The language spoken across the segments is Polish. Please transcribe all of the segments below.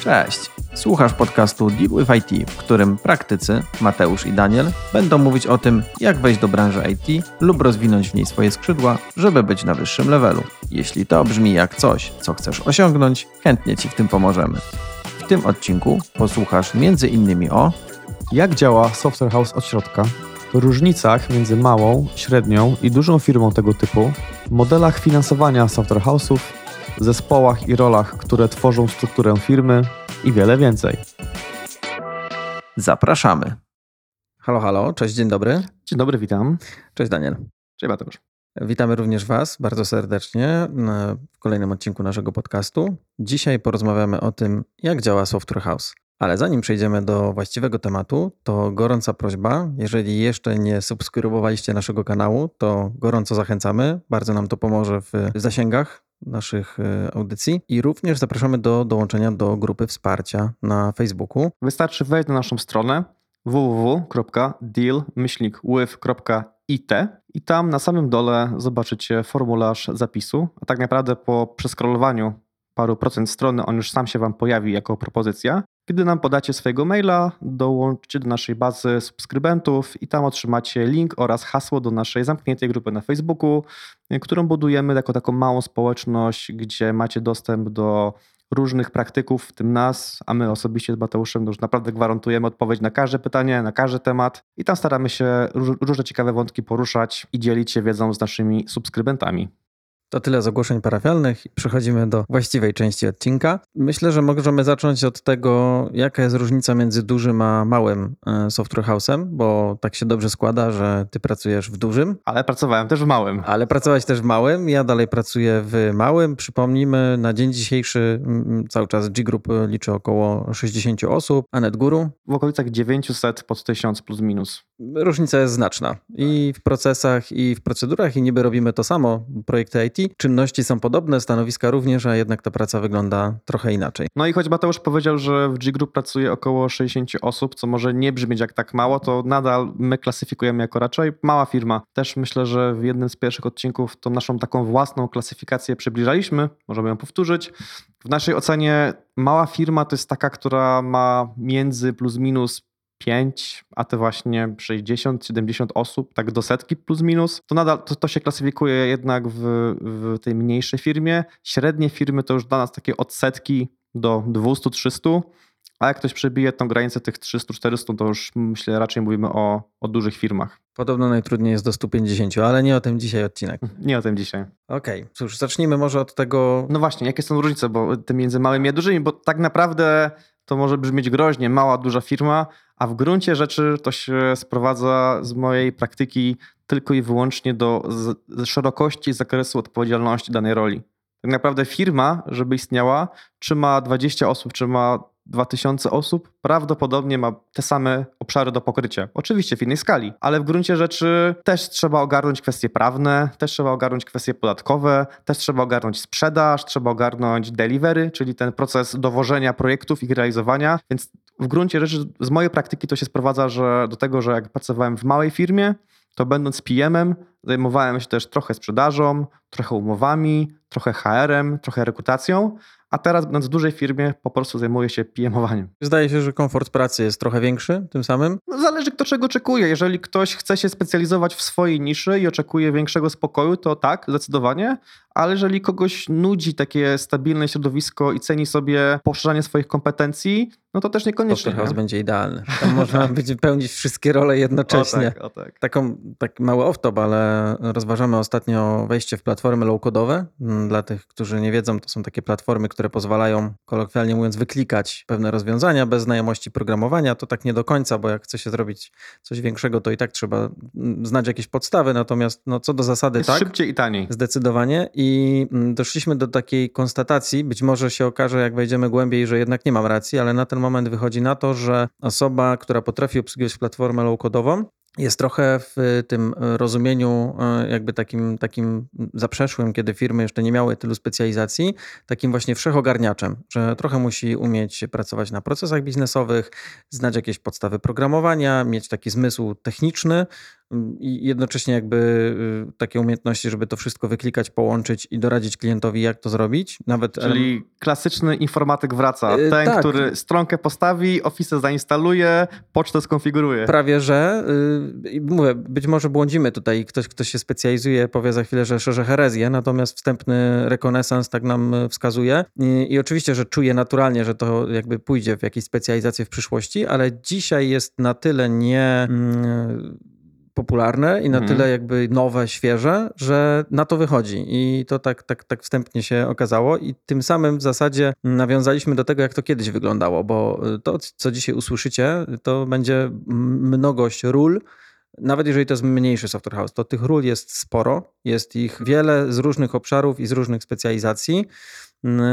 Cześć! Słuchasz podcastu Deal with IT, w którym praktycy Mateusz i Daniel będą mówić o tym, jak wejść do branży IT lub rozwinąć w niej swoje skrzydła, żeby być na wyższym levelu. Jeśli to brzmi jak coś, co chcesz osiągnąć, chętnie Ci w tym pomożemy. W tym odcinku posłuchasz m.in. o Jak działa Software House od środka, różnicach między małą, średnią i dużą firmą tego typu, modelach finansowania Software House'ów, zespołach i rolach, które tworzą strukturę firmy i wiele więcej. Zapraszamy. Halo, halo, cześć, dzień dobry. Dzień dobry, witam. Cześć Daniel. Cześć Mateusz. Witamy również Was bardzo serdecznie w kolejnym odcinku naszego podcastu. Dzisiaj porozmawiamy o tym, jak działa Software House. Ale zanim przejdziemy do właściwego tematu, to gorąca prośba, jeżeli jeszcze nie subskrybowaliście naszego kanału, to gorąco zachęcamy. Bardzo nam to pomoże w zasięgach naszych e, audycji i również zapraszamy do dołączenia do grupy wsparcia na Facebooku. Wystarczy wejść na naszą stronę www.deal-with.it i tam na samym dole zobaczycie formularz zapisu, a tak naprawdę po przeskrolowaniu paru procent strony on już sam się Wam pojawi jako propozycja. Kiedy nam podacie swojego maila, dołączcie do naszej bazy subskrybentów i tam otrzymacie link oraz hasło do naszej zamkniętej grupy na Facebooku, którą budujemy jako taką małą społeczność, gdzie macie dostęp do różnych praktyków, w tym nas, a my osobiście z Mateuszem już naprawdę gwarantujemy odpowiedź na każde pytanie, na każdy temat i tam staramy się różne ciekawe wątki poruszać i dzielić się wiedzą z naszymi subskrybentami. To tyle z ogłoszeń parafialnych. Przechodzimy do właściwej części odcinka. Myślę, że możemy zacząć od tego, jaka jest różnica między dużym a małym e, software house'em, bo tak się dobrze składa, że ty pracujesz w dużym. Ale pracowałem też w małym. Ale pracowałeś też w małym. Ja dalej pracuję w małym. Przypomnijmy, na dzień dzisiejszy cały czas G-Group liczy około 60 osób, a NetGuru? W okolicach 900 pod 1000 plus minus. Różnica jest znaczna i w procesach, i w procedurach, i niby robimy to samo, projekty IT, Czynności są podobne, stanowiska również, a jednak ta praca wygląda trochę inaczej. No i choć Mateusz powiedział, że w G Group pracuje około 60 osób, co może nie brzmieć jak tak mało, to nadal my klasyfikujemy jako raczej mała firma. Też myślę, że w jednym z pierwszych odcinków tą naszą taką własną klasyfikację przybliżaliśmy, możemy ją powtórzyć. W naszej ocenie mała firma to jest taka, która ma między plus minus 5, a te właśnie 60, 70 osób, tak do setki plus minus, to nadal to, to się klasyfikuje jednak w, w tej mniejszej firmie. Średnie firmy to już dla nas takie od setki do 200-300, a jak ktoś przebije tą granicę tych 300-400, to już myślę raczej mówimy o, o dużych firmach. Podobno najtrudniej jest do 150, ale nie o tym dzisiaj odcinek. Nie o tym dzisiaj. Okej, okay. cóż, zacznijmy może od tego. No właśnie, jakie są różnice bo, między małymi a dużymi, bo tak naprawdę to może brzmieć groźnie, mała, duża firma, a w gruncie rzeczy to się sprowadza z mojej praktyki tylko i wyłącznie do szerokości zakresu odpowiedzialności danej roli. Tak naprawdę firma, żeby istniała, czy ma 20 osób, czy ma 2000 osób, prawdopodobnie ma te same obszary do pokrycia. Oczywiście w innej skali, ale w gruncie rzeczy też trzeba ogarnąć kwestie prawne, też trzeba ogarnąć kwestie podatkowe, też trzeba ogarnąć sprzedaż, trzeba ogarnąć delivery, czyli ten proces dowożenia projektów i ich realizowania. Więc w gruncie rzeczy z mojej praktyki to się sprowadza że do tego, że jak pracowałem w małej firmie, to będąc PM-em, zajmowałem się też trochę sprzedażą, trochę umowami, trochę HR-em, trochę rekrutacją, a teraz będąc w dużej firmie po prostu zajmuję się PM-owaniem. Zdaje się, że komfort pracy jest trochę większy tym samym? No, zależy kto czego oczekuje. Jeżeli ktoś chce się specjalizować w swojej niszy i oczekuje większego spokoju, to tak, zdecydowanie, ale jeżeli kogoś nudzi takie stabilne środowisko i ceni sobie poszerzanie swoich kompetencji, no to też niekoniecznie. House będzie idealny. Tam można będzie pełnić wszystkie role jednocześnie. O tak, o tak. Taką, tak mały off-top, ale rozważamy ostatnio wejście w platformy low-codowe. Mm, dla tych, którzy nie wiedzą, to są takie platformy, które pozwalają, kolokwialnie mówiąc, wyklikać pewne rozwiązania bez znajomości programowania. To tak nie do końca, bo jak chce się zrobić coś większego, to i tak trzeba mm, znać jakieś podstawy. Natomiast no, co do zasady, Jest tak. Szybciej i taniej. Zdecydowanie. I mm, doszliśmy do takiej konstatacji, być może się okaże, jak wejdziemy głębiej, że jednak nie mam racji, ale na ten moment wychodzi na to, że osoba, która potrafi obsługiwać platformę low-codową, jest trochę w tym rozumieniu, e, jakby takim, takim zaprzeszłym, kiedy firmy jeszcze nie miały tylu specjalizacji, takim właśnie wszechogarniaczem, że trochę musi umieć pracować na procesach biznesowych, znać jakieś podstawy programowania, mieć taki zmysł techniczny, i jednocześnie jakby y, takie umiejętności, żeby to wszystko wyklikać, połączyć i doradzić klientowi, jak to zrobić. Nawet Czyli klasyczny informatyk wraca. Yy, Ten, tak. który stronkę postawi, Office zainstaluje, pocztę skonfiguruje. Prawie, że y, mówię, być może błądzimy tutaj. Ktoś, kto się specjalizuje, powie za chwilę, że szerze herezję, natomiast wstępny rekonesans tak nam y, wskazuje. I, I oczywiście, że czuję naturalnie, że to jakby pójdzie w jakieś specjalizacje w przyszłości, ale dzisiaj jest na tyle nie. mm, popularne i na Mhm. tyle jakby nowe, świeże, że na to wychodzi. I to tak, tak, tak wstępnie się okazało. I tym samym w zasadzie nawiązaliśmy do tego, jak to kiedyś wyglądało, bo y, to, co dzisiaj usłyszycie, to będzie mnogość ról. Nawet jeżeli to jest mniejszy software house, to tych ról jest sporo. Jest ich wiele z różnych obszarów i z różnych specjalizacji.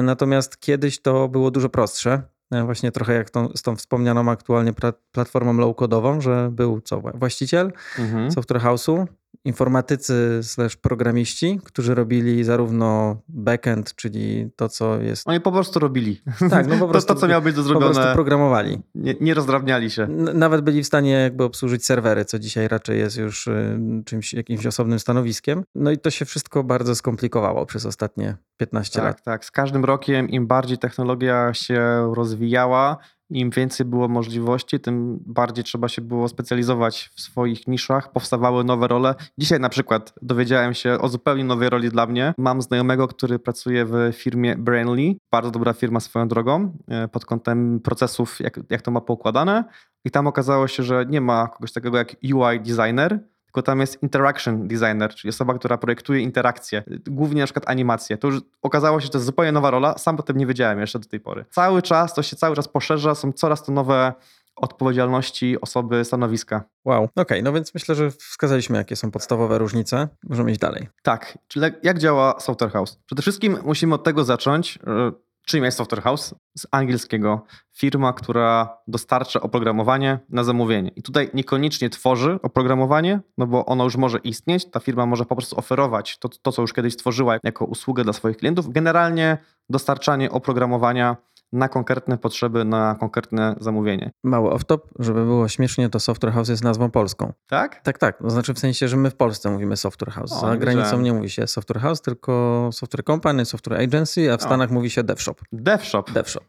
Natomiast kiedyś to było dużo prostsze. E, Właśnie trochę jak tą, z tą wspomnianą aktualnie platformą low-codową, że był co, właściciel, Mhm. software house'u, informatycy slash programiści, którzy robili zarówno backend, czyli to, co jest... Oni po prostu robili. Tak, no po prostu, to, to, co miało być po prostu zrobione, programowali. nie, nie rozdrabniali się. Nawet byli w stanie jakby obsłużyć serwery, co dzisiaj raczej jest już y, czymś, jakimś osobnym stanowiskiem. No i to się wszystko bardzo skomplikowało przez ostatnie 15 lat. Tak, tak. Z każdym rokiem im bardziej technologia się rozwijała, im więcej było możliwości, tym bardziej trzeba się było specjalizować w swoich niszach. Powstawały nowe role. Dzisiaj na przykład dowiedziałem się o zupełnie nowej roli dla mnie. Mam znajomego, który pracuje w firmie Brainly. Bardzo dobra firma swoją drogą e, pod kątem procesów, jak, jak to ma poukładane. I tam okazało się, że nie ma kogoś takiego jak UI designer, tylko tam jest interaction designer, czyli osoba, która projektuje interakcje, głównie na przykład animacje. To już okazało się, że to jest zupełnie nowa rola, sam o tym nie wiedziałem jeszcze do tej pory. Cały czas to się cały czas poszerza, są coraz to nowe odpowiedzialności osoby, stanowiska. Wow. Okej, no więc myślę, że wskazaliśmy, jakie są podstawowe różnice. Możemy iść dalej. Tak, czyli jak działa Software House? Przede wszystkim musimy od tego zacząć, e, czym jest Software House? Z angielskiego. Firma, która dostarcza oprogramowanie na zamówienie. I tutaj niekoniecznie tworzy oprogramowanie, no bo ono już może istnieć, ta firma może po prostu oferować to, to co już kiedyś stworzyła jako usługę dla swoich klientów. Generalnie dostarczanie oprogramowania na konkretne potrzeby, na konkretne zamówienie. Mały off-top, żeby było śmiesznie, to Software House jest nazwą polską. Tak? Tak, tak. To znaczy w sensie, że my w Polsce mówimy Software House. O, Za nie granicą wiedziałem. nie mówi się Software House, tylko Software Company, Software Agency, a w O. Stanach mówi się DevShop. DevShop. DevShop.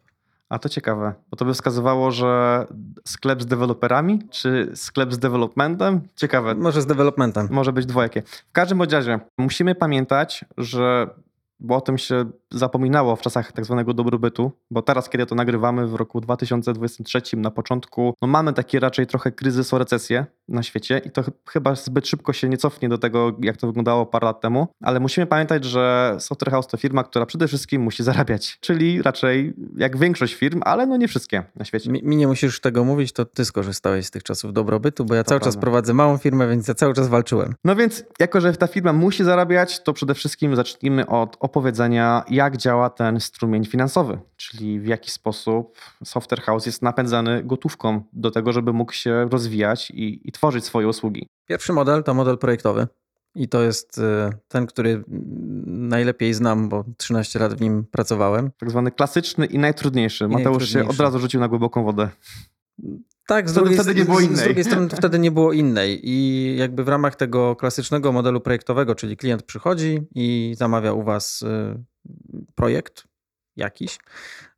A to ciekawe, bo to by wskazywało, że sklep z deweloperami, czy sklep z developmentem? Ciekawe. Może z developmentem. Może być dwojakie. W każdym razie musimy pamiętać, że bo o tym się zapominało w czasach tak zwanego dobrobytu, bo teraz, kiedy to nagrywamy w roku 2023, na początku, no mamy taki raczej trochę kryzys o recesję na świecie i to ch- chyba zbyt szybko się nie cofnie do tego, jak to wyglądało parę lat temu, ale musimy pamiętać, że Software House to firma, która przede wszystkim musi zarabiać, czyli raczej jak większość firm, ale no nie wszystkie na świecie. Mi, mi nie musisz tego mówić, to ty skorzystałeś z tych czasów dobrobytu, bo ja To cały czas prawda. prowadzę małą firmę, więc ja cały czas walczyłem. No więc, jako że ta firma musi zarabiać, to przede wszystkim zacznijmy od opowiedzenia, jak działa ten strumień finansowy, czyli w jaki sposób software house jest napędzany gotówką do tego, żeby mógł się rozwijać i, i tworzyć swoje usługi. Pierwszy model to model projektowy. I to jest y, ten, który najlepiej znam, bo 13 lat w nim pracowałem. Tak zwany klasyczny i najtrudniejszy. Mateusz się najtrudniejszy. od razu rzucił na głęboką wodę. Tak, z drugiej, wtedy nie było innej. z drugiej strony wtedy nie było innej. I jakby w ramach tego klasycznego modelu projektowego, czyli klient przychodzi i zamawia u was y, projekt jakiś,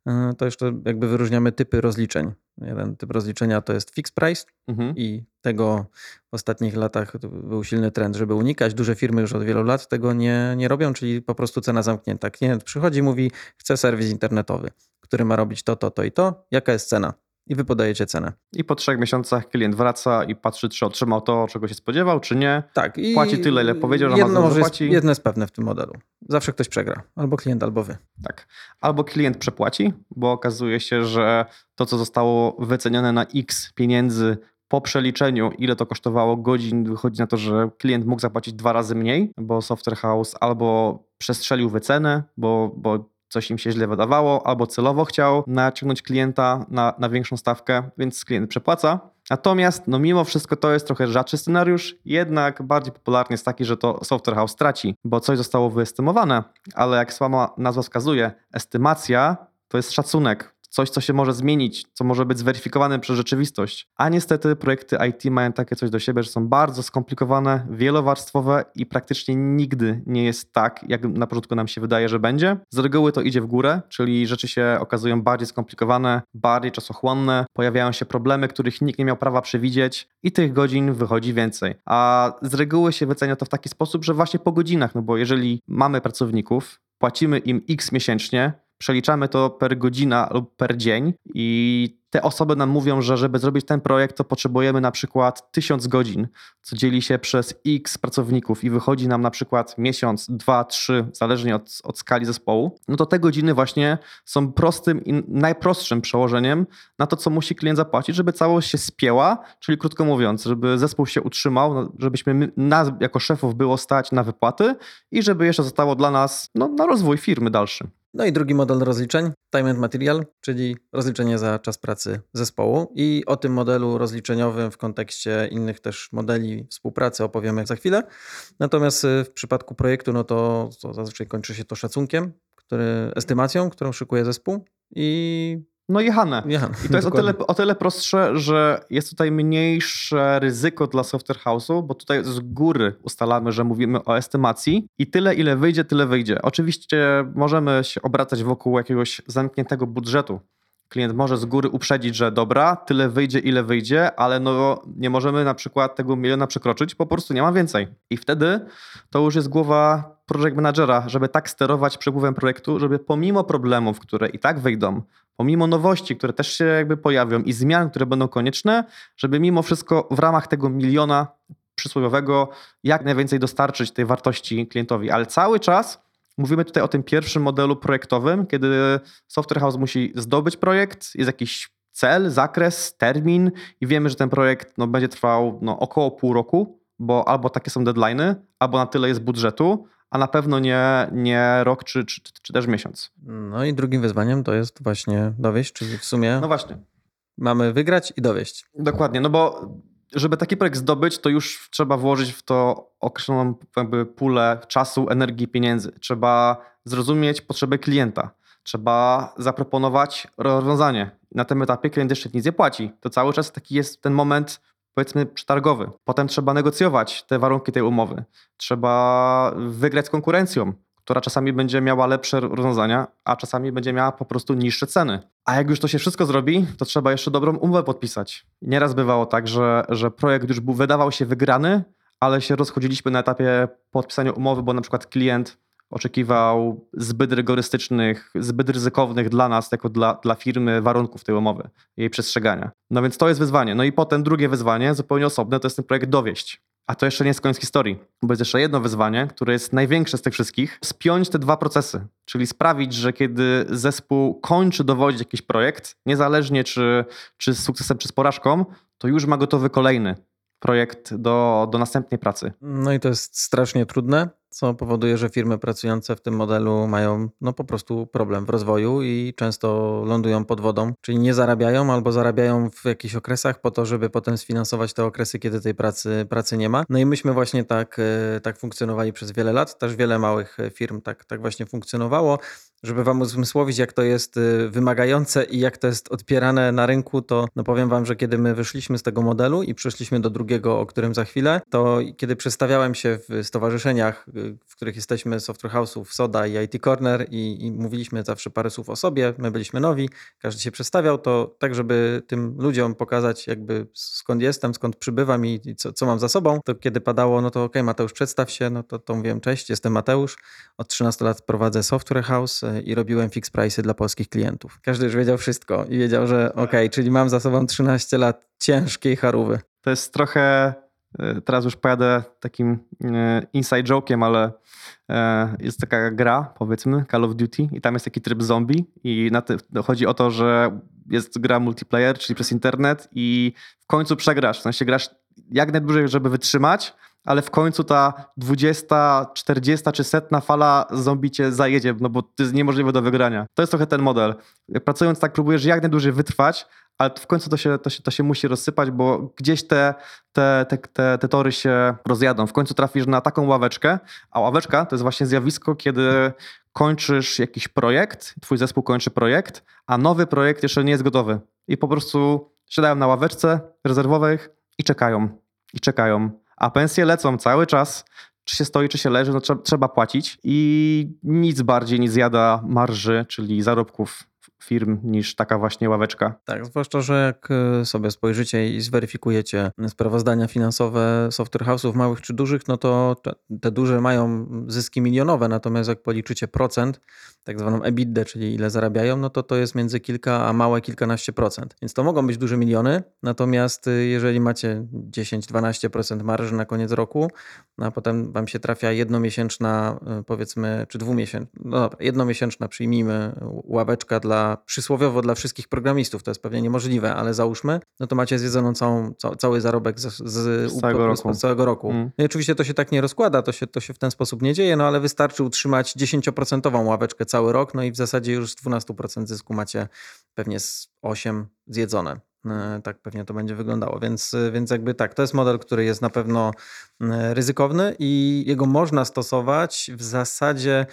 y, to jeszcze jakby wyróżniamy typy rozliczeń. Jeden typ rozliczenia to jest fixed price Mhm. i tego w ostatnich latach był silny trend, żeby unikać. Duże firmy już od wielu lat tego nie, nie robią, czyli po prostu cena zamknięta. Klient przychodzi, mówi, chce serwis internetowy, który ma robić to, to, to i to. Jaka jest cena? I wy podajecie cenę. I po trzech miesiącach klient wraca i patrzy, czy otrzymał to, czego się spodziewał, czy nie. Tak. I Płaci tyle, ile powiedział, że ma jedno za- może jest, zapłaci. jedno jest pewne w tym modelu. Zawsze ktoś przegra. Albo klient, albo wy. Tak. Albo klient przepłaci, bo okazuje się, że to, co zostało wycenione na x pieniędzy po przeliczeniu, ile to kosztowało godzin, wychodzi na to, że klient mógł zapłacić dwa razy mniej, bo software house albo przestrzelił wycenę, bo, bo coś im się źle wydawało, albo celowo chciał naciągnąć klienta na, na większą stawkę, więc klient przepłaca. Natomiast, no mimo wszystko, to jest trochę rzadszy scenariusz, jednak bardziej popularny jest taki, że to software house traci, bo coś zostało wyestymowane, ale jak sama nazwa wskazuje, estymacja to jest szacunek. Coś, co się może zmienić, co może być zweryfikowane przez rzeczywistość. A niestety projekty IT mają takie coś do siebie, że są bardzo skomplikowane, wielowarstwowe i praktycznie nigdy nie jest tak, jak na początku nam się wydaje, że będzie. Z reguły to idzie w górę, czyli rzeczy się okazują bardziej skomplikowane, bardziej czasochłonne, pojawiają się problemy, których nikt nie miał prawa przewidzieć i tych godzin wychodzi więcej. A z reguły się wycenia to w taki sposób, że właśnie po godzinach, no bo jeżeli mamy pracowników, płacimy im x miesięcznie, przeliczamy to per godzina lub per dzień i te osoby nam mówią, że żeby zrobić ten projekt, to potrzebujemy na przykład 1000 godzin, co dzieli się przez x pracowników i wychodzi nam na przykład miesiąc, dwa, trzy, zależnie od, od skali zespołu, no to te godziny właśnie są prostym i najprostszym przełożeniem na to, co musi klient zapłacić, żeby całość się spięła, czyli krótko mówiąc, żeby zespół się utrzymał, no, żebyśmy my, nas jako szefów było stać na wypłaty i żeby jeszcze zostało dla nas no, na rozwój firmy dalszy. No i drugi model rozliczeń, time and material, czyli rozliczenie za czas pracy zespołu. I o tym modelu rozliczeniowym w kontekście innych też modeli współpracy opowiemy za chwilę. Natomiast y, w przypadku projektu, no to, to zazwyczaj kończy się to szacunkiem, który, estymacją, którą szykuje zespół i no jechane. jechane. I to jest o tyle, o tyle prostsze, że jest tutaj mniejsze ryzyko dla software house'u, bo tutaj z góry ustalamy, że mówimy o estymacji i tyle, ile wyjdzie, tyle wyjdzie. Oczywiście możemy się obracać wokół jakiegoś zamkniętego budżetu. Klient może z góry uprzedzić, że dobra, tyle wyjdzie, ile wyjdzie, ale no nie możemy na przykład tego miliona przekroczyć, po prostu nie ma więcej. I wtedy to już jest głowa project managera, żeby tak sterować przepływem projektu, żeby pomimo problemów, które i tak wyjdą, pomimo nowości, które też się jakby pojawią i zmian, które będą konieczne, żeby mimo wszystko w ramach tego miliona przysłowiowego jak najwięcej dostarczyć tej wartości klientowi. Ale cały czas mówimy tutaj o tym pierwszym modelu projektowym, kiedy software house musi zdobyć projekt, jest jakiś cel, zakres, termin i wiemy, że ten projekt no, będzie trwał no, około pół roku, bo albo takie są deadlines, albo na tyle jest budżetu, a na pewno nie, nie rok czy, czy, czy też miesiąc. No i drugim wyzwaniem to jest właśnie dowieść, czyli w sumie No właśnie. mamy wygrać i dowieść. Dokładnie, no bo żeby taki projekt zdobyć, to już trzeba włożyć w to określoną jakby pulę czasu, energii, pieniędzy. Trzeba zrozumieć potrzeby klienta. Trzeba zaproponować rozwiązanie. Na tym etapie klient jeszcze nic nie płaci. To cały czas taki jest ten moment powiedzmy przetargowy. Potem trzeba negocjować te warunki tej umowy. Trzeba wygrać z konkurencją, która czasami będzie miała lepsze rozwiązania, a czasami będzie miała po prostu niższe ceny. A jak już to się wszystko zrobi, to trzeba jeszcze dobrą umowę podpisać. Nieraz bywało tak, że, że projekt już był, wydawał się wygrany, ale się rozchodziliśmy na etapie podpisania umowy, bo na przykład klient oczekiwał zbyt rygorystycznych, zbyt ryzykownych dla nas, jako dla, dla firmy, warunków tej umowy, jej przestrzegania. No więc to jest wyzwanie. No i potem drugie wyzwanie, zupełnie osobne, to jest ten projekt dowieść. A to jeszcze nie jest koniec historii, bo jest jeszcze jedno wyzwanie, które jest największe z tych wszystkich. Spiąć te dwa procesy, czyli sprawić, że kiedy zespół kończy dowodzić jakiś projekt, niezależnie czy, czy z sukcesem, czy z porażką, to już ma gotowy kolejny projekt do, do następnej pracy. No i to jest strasznie trudne, co powoduje, że firmy pracujące w tym modelu mają no po prostu problem w rozwoju i często lądują pod wodą, czyli nie zarabiają albo zarabiają w jakichś okresach po to, żeby potem sfinansować te okresy, kiedy tej pracy, pracy nie ma. No i myśmy właśnie tak, e, tak funkcjonowali przez wiele lat, też wiele małych firm tak, tak właśnie funkcjonowało. Żeby wam uzmysłowić, jak to jest e, wymagające i jak to jest odpierane na rynku, to no powiem wam, że kiedy my wyszliśmy z tego modelu i przeszliśmy do drugiego, o którym za chwilę, to kiedy przedstawiałem się w stowarzyszeniach, w których jesteśmy, Software House'ów, Soda i IT Corner i, i, mówiliśmy zawsze parę słów o sobie, my byliśmy nowi, każdy się przedstawiał, to tak, żeby tym ludziom pokazać jakby skąd jestem, skąd przybywam i, co, co, mam za sobą, to kiedy padało, no to ok, Mateusz przedstaw się, no to, to mówiłem cześć, jestem Mateusz, od 13 lat prowadzę Software House i robiłem fix price'y dla polskich klientów. Każdy już wiedział wszystko i wiedział, że ok, czyli mam za sobą 13 lat ciężkiej charówy. To jest trochę E, teraz już pojadę takim e, inside joke'iem, ale e, jest taka gra, powiedzmy, Call of Duty i tam jest taki tryb zombie i na chodzi o to, że jest gra multiplayer, czyli przez internet i w końcu przegrasz, w sensie grasz jak najdłużej, żeby wytrzymać, ale w końcu ta 20, 40 czy setna fala zombie cię zajedzie, no bo to jest niemożliwe do wygrania. To jest trochę ten model. Pracując tak próbujesz jak najdłużej wytrwać, ale w końcu to się, to się, to się musi rozsypać, bo gdzieś te, te, te, te, te tory się rozjadą. W końcu trafisz na taką ławeczkę, a ławeczka to jest właśnie zjawisko, kiedy kończysz jakiś projekt, twój zespół kończy projekt, a nowy projekt jeszcze nie jest gotowy. I po prostu siadają na ławeczce rezerwowych i czekają. I czekają. A pensje lecą cały czas. Czy się stoi, czy się leży, no trzeba, trzeba płacić. I nic bardziej nie zjada marży, czyli zarobków firm niż taka właśnie ławeczka. Tak, zwłaszcza, że jak e, sobie spojrzycie i zweryfikujecie sprawozdania finansowe software house'ów małych czy dużych, no to te duże mają zyski milionowe, natomiast jak policzycie procent, tak zwaną EBITDA, czyli ile zarabiają, no to to jest między kilka a małe kilkanaście procent. Więc to mogą być duże miliony, natomiast e, jeżeli macie 10-12% marży na koniec roku, no a potem wam się trafia jednomiesięczna, e, powiedzmy, czy dwumiesięczna, no dobra, jednomiesięczna przyjmijmy ławeczka dla przysłowiowo dla wszystkich programistów, to jest pewnie niemożliwe, ale załóżmy, no to macie zjedzoną całą, cały zarobek z, z, z całego roku. Z całego roku. Mm. No i oczywiście to się tak nie rozkłada, to się, to się w ten sposób nie dzieje, no ale wystarczy utrzymać 10% ławeczkę cały rok, no i w zasadzie już z 12% zysku macie pewnie z 8 zjedzone. E, tak pewnie to będzie wyglądało. Więc, więc jakby tak, to jest model, który jest na pewno e, ryzykowny i jego można stosować w zasadzie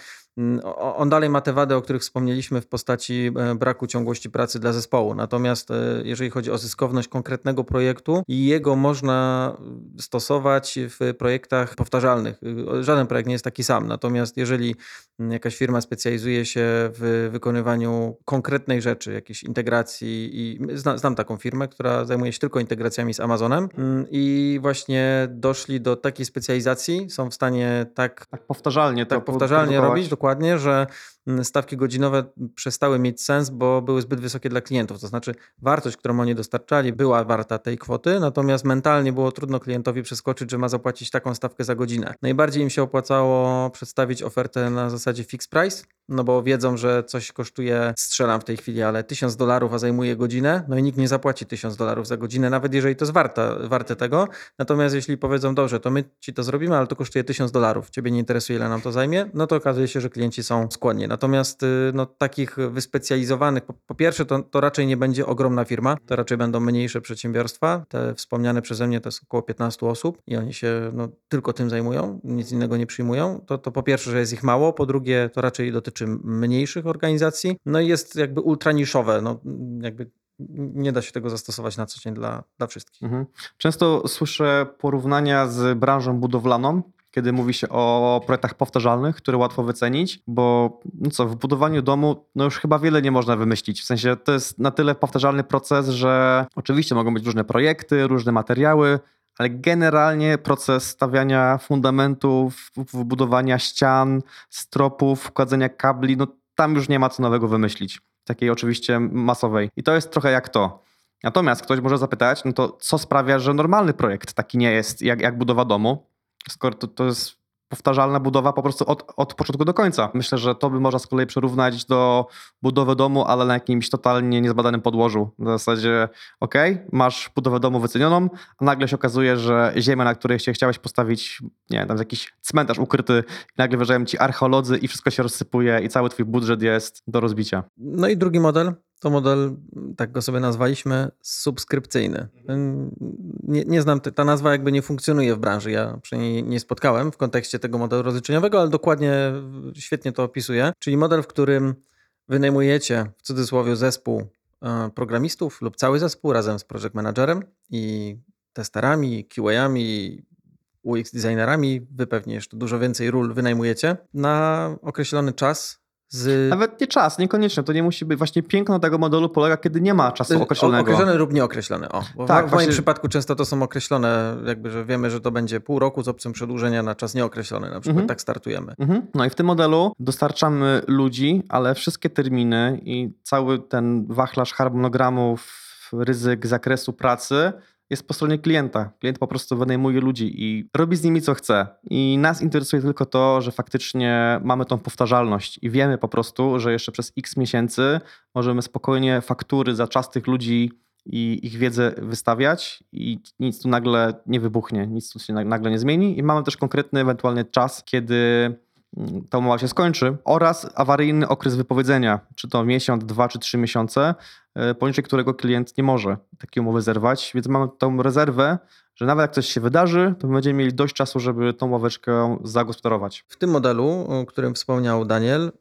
on dalej ma te wady, o których wspomnieliśmy w postaci e, braku ciągłości pracy dla zespołu. Natomiast e, jeżeli chodzi o zyskowność konkretnego projektu, jego można stosować w projektach powtarzalnych. E, żaden projekt nie jest taki sam. Natomiast jeżeli mm, jakaś firma specjalizuje się w wykonywaniu konkretnej rzeczy, jakiejś integracji i znam taką firmę, która zajmuje się tylko integracjami z Amazonem mm, i właśnie doszli do takiej specjalizacji, są w stanie tak, tak powtarzalnie, tak powtarzalnie robić, dokładnie dokładnie, że stawki godzinowe przestały mieć sens, bo były zbyt wysokie dla klientów. To znaczy, wartość, którą oni dostarczali, była warta tej kwoty, natomiast mentalnie było trudno klientowi przeskoczyć, że ma zapłacić taką stawkę za godzinę. Najbardziej im się opłacało przedstawić ofertę na zasadzie fixed price, no bo wiedzą, że coś kosztuje, strzelam w tej chwili, ale 1000 dolarów, a zajmuje godzinę, no i nikt nie zapłaci 1000 dolarów za godzinę, nawet jeżeli to jest warte, warte tego. Natomiast jeśli powiedzą, dobrze, to my ci to zrobimy, ale to kosztuje 1000 dolarów, ciebie nie interesuje, ile nam to zajmie, no to okazuje się, że klienci są skłonni. Natomiast y, no, takich wyspecjalizowanych, po, po pierwsze, to, to raczej nie będzie ogromna firma, to raczej będą mniejsze przedsiębiorstwa. Te wspomniane przeze mnie to jest około 15 osób i oni się no, tylko tym zajmują, nic innego nie przyjmują. To, to po pierwsze, że jest ich mało, po drugie, to raczej dotyczy mniejszych organizacji. No i jest jakby ultraniszowe, no jakby nie da się tego zastosować na co dzień dla, dla wszystkich. Mhm. Często słyszę porównania z branżą budowlaną, kiedy mówi się o projektach powtarzalnych, które łatwo wycenić, bo no co, w budowaniu domu no już chyba wiele nie można wymyślić. W sensie to jest na tyle powtarzalny proces, że oczywiście mogą być różne projekty, różne materiały, ale generalnie proces stawiania fundamentów, budowania ścian, stropów, wkładzenia kabli, no tam już nie ma co nowego wymyślić. Takiej oczywiście masowej. I to jest trochę jak to. Natomiast ktoś może zapytać, no to co sprawia, że normalny projekt taki nie jest jak, jak budowa domu? Skoro to, to jest powtarzalna budowa po prostu od, od początku do końca. Myślę, że to by można z kolei przyrównać do budowy domu, ale na jakimś totalnie niezbadanym podłożu. W zasadzie, ok, masz budowę domu wycenioną, a nagle się okazuje, że ziemia, na której się chciałeś postawić, nie wiem, tam jakiś cmentarz ukryty, i nagle wjeżdżają ci archeolodzy i wszystko się rozsypuje i cały twój budżet jest do rozbicia. No i drugi model, to model, tak go sobie nazwaliśmy, subskrypcyjny. Nie, nie, znam, ta nazwa jakby nie funkcjonuje w branży. Ja przynajmniej nie spotkałem w kontekście tego modelu rozliczeniowego, ale dokładnie świetnie to opisuje. Czyli model, w którym wynajmujecie w cudzysłowie zespół e, programistów lub cały zespół razem z project managerem i testerami, QA-ami, UX designerami, wy pewnie jeszcze dużo więcej ról wynajmujecie na określony czas z... Nawet nie czas, niekoniecznie. To nie musi być. Właśnie piękno tego modelu polega, kiedy nie ma czasu określonego. Określony lub nieokreślony. O, tak, w, w moim przypadku często to są określone, jakby, że wiemy, że to będzie pół roku z opcją przedłużenia na czas nieokreślony. Na przykład mhm. tak startujemy. Mhm. No i w tym modelu dostarczamy ludzi, ale wszystkie terminy i cały ten wachlarz harmonogramów, ryzyk zakresu pracy jest po stronie klienta. Klient po prostu wynajmuje ludzi i robi z nimi co chce. I nas interesuje tylko to, że faktycznie mamy tą powtarzalność i wiemy po prostu, że jeszcze przez x miesięcy możemy spokojnie faktury za czas tych ludzi i ich wiedzę wystawiać i nic tu nagle nie wybuchnie, nic tu się nagle nie zmieni i mamy też konkretny ewentualnie czas, kiedy ta umowa się skończy oraz awaryjny okres wypowiedzenia, czy to miesiąc, dwa czy trzy miesiące, e, poniżej którego klient nie może takiej umowy zerwać, więc mamy tą rezerwę, że nawet jak coś się wydarzy, to będziemy mieli dość czasu, żeby tą ławeczkę zagospodarować. W tym modelu, o którym wspomniał Daniel,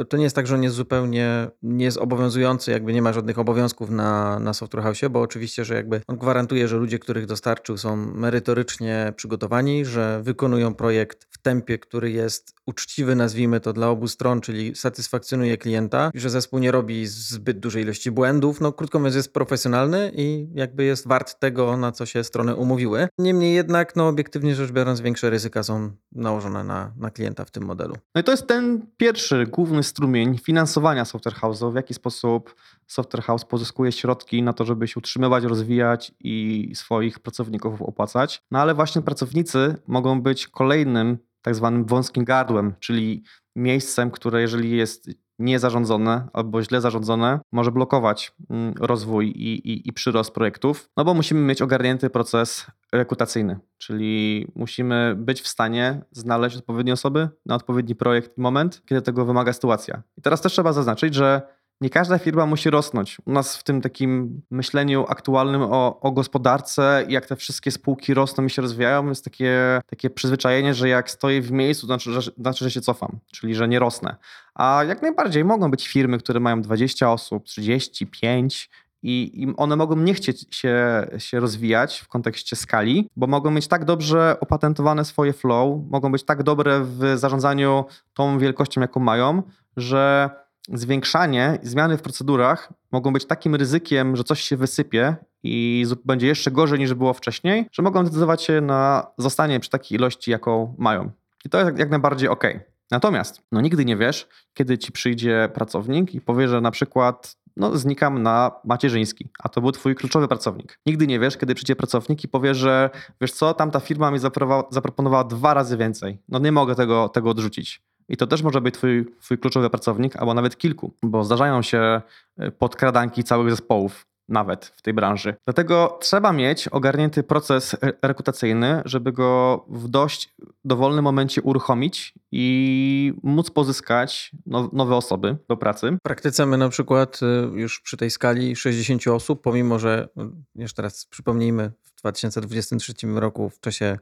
y, to nie jest tak, że on jest zupełnie nie jest obowiązujący, jakby nie ma żadnych obowiązków na, na Software House, bo oczywiście, że jakby on gwarantuje, że ludzie, których dostarczył są merytorycznie przygotowani, że wykonują projekt w tempie, który jest uczciwy, nazwijmy to dla obu stron, czyli satysfakcjonuje klienta, że zespół nie robi zbyt dużej ilości błędów, no krótko mówiąc jest profesjonalny i jakby jest wart tego, na co się strony umówiły. Niemniej jednak, no obiektywnie rzecz biorąc, większe ryzyka są nałożone na, na klienta w tym modelu. No i to jest ten pierwszy główny strumień finansowania Software House'u, w jaki sposób Software House pozyskuje środki na to, żeby się utrzymywać, rozwijać i swoich pracowników opłacać. No ale właśnie pracownicy mogą być kolejnym tak zwanym wąskim gardłem, czyli miejscem, które jeżeli jest niezarządzone albo źle zarządzone, może blokować mm, rozwój i, i, i, przyrost projektów, no bo musimy mieć ogarnięty proces rekrutacyjny, czyli musimy być w stanie znaleźć odpowiednie osoby na odpowiedni projekt i moment, kiedy tego wymaga sytuacja. I teraz też trzeba zaznaczyć, że nie każda firma musi rosnąć. U nas w tym takim myśleniu aktualnym o, o gospodarce jak te wszystkie spółki rosną i się rozwijają, jest takie, takie przyzwyczajenie, że jak stoję w miejscu, to znaczy, że, znaczy, że się cofam, czyli że nie rosnę. A jak najbardziej mogą być firmy, które mają 20 osób, 35 i, i one mogą nie chcieć się, się rozwijać w kontekście skali, bo mogą mieć tak dobrze opatentowane swoje flow, mogą być tak dobre w zarządzaniu tą wielkością, jaką mają, że zwiększanie zmiany w procedurach mogą być takim ryzykiem, że coś się wysypie i będzie jeszcze gorzej niż było wcześniej, że mogą zdecydować się na zostanie przy takiej ilości, jaką mają. I to jest jak najbardziej ok. Natomiast no, nigdy nie wiesz, kiedy ci przyjdzie pracownik i powie, że na przykład no, znikam na macierzyński, a to był twój kluczowy pracownik. Nigdy nie wiesz, kiedy przyjdzie pracownik i powie, że wiesz co, tamta firma mi zaproponowała dwa razy więcej. No nie mogę tego, tego odrzucić. I to też może być twój, twój kluczowy pracownik, albo nawet kilku, bo zdarzają się e, podkradanki całych zespołów, nawet w tej branży. Dlatego trzeba mieć ogarnięty proces rekrutacyjny, żeby go w dość dowolnym momencie uruchomić i móc pozyskać nowe osoby do pracy. W praktyce my na przykład y, już przy tej skali 60 osób, pomimo że, y, jeszcze raz przypomnijmy, 2023 roku w czasie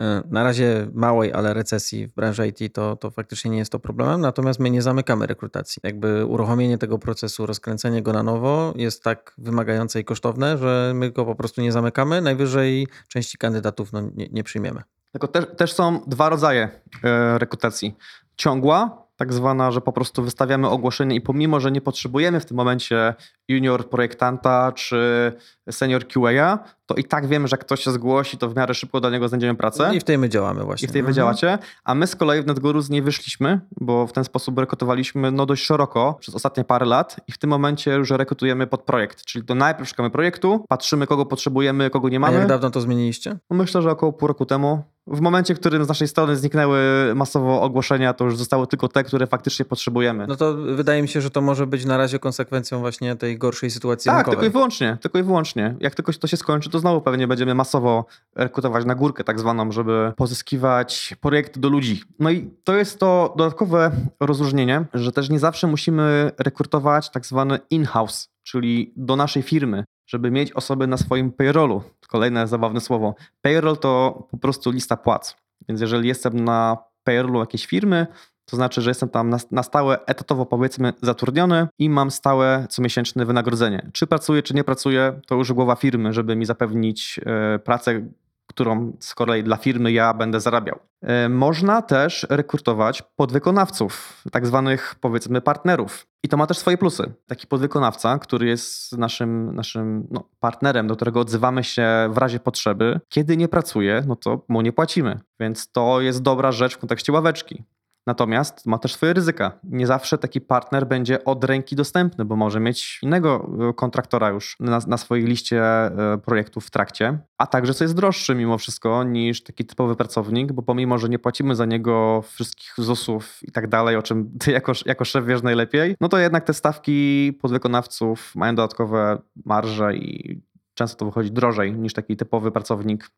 e, na razie małej, ale recesji w branży IT, to, to faktycznie nie jest to problemem. Natomiast my nie zamykamy rekrutacji. Jakby uruchomienie tego procesu, rozkręcenie go na nowo jest tak wymagające i kosztowne, że my go po prostu nie zamykamy. Najwyżej części kandydatów no, nie, nie przyjmiemy. Tylko też, też są dwa rodzaje e, rekrutacji. Ciągła, tak zwana, że po prostu wystawiamy ogłoszenie i pomimo, że nie potrzebujemy w tym momencie junior projektanta czy senior QA, to i tak wiemy, że jak ktoś się zgłosi, to w miarę szybko do niego znajdziemy pracę. I w tej my działamy właśnie. I w tej wy mhm. działacie. A my z kolei w NetGurus nie wyszliśmy, bo w ten sposób rekrutowaliśmy no dość szeroko przez ostatnie parę lat i w tym momencie już rekrutujemy pod projekt. Czyli to najpierw szukamy projektu, patrzymy kogo potrzebujemy, kogo nie mamy. A jak dawno to zmieniliście? No myślę, że około pół roku temu. W momencie, w którym z naszej strony zniknęły masowo ogłoszenia, to już zostały tylko te, które faktycznie potrzebujemy. No to wydaje mi się, że to może być na razie konsekwencją właśnie tej gorszej sytuacji tak, rynkowej. tylko i wyłącznie, tylko i wyłącznie. Jak tylko to się skończy, to znowu pewnie będziemy masowo rekrutować na górkę tak zwaną, żeby pozyskiwać projekty do ludzi. No i to jest to dodatkowe rozróżnienie, że też nie zawsze musimy rekrutować tak zwany in-house, czyli do naszej firmy, żeby mieć osoby na swoim payrollu. Kolejne zabawne słowo. Payroll to po prostu lista płac. Więc jeżeli jestem na payrollu jakiejś firmy, to znaczy, że jestem tam na, na stałe, etatowo powiedzmy zatrudniony i mam stałe comiesięczne wynagrodzenie. Czy pracuję, czy nie pracuję, to już głowa firmy, żeby mi zapewnić e, pracę, którą z kolei dla firmy ja będę zarabiał. E, można też rekrutować podwykonawców, tak zwanych powiedzmy partnerów. I to ma też swoje plusy. Taki podwykonawca, który jest naszym, naszym no, partnerem, do którego odzywamy się w razie potrzeby, kiedy nie pracuje, no to mu nie płacimy. Więc to jest dobra rzecz w kontekście ławeczki. Natomiast ma też swoje ryzyka. Nie zawsze taki partner będzie od ręki dostępny, bo może mieć innego e, kontraktora już na, na swojej liście e, projektów w trakcie, a także co jest droższy mimo wszystko niż taki typowy pracownik, bo pomimo, że nie płacimy za niego wszystkich ZUS-ów i tak dalej, o czym ty jako, jako szef wiesz najlepiej, no to jednak te stawki podwykonawców mają dodatkowe marże i często to wychodzi drożej niż taki typowy pracownik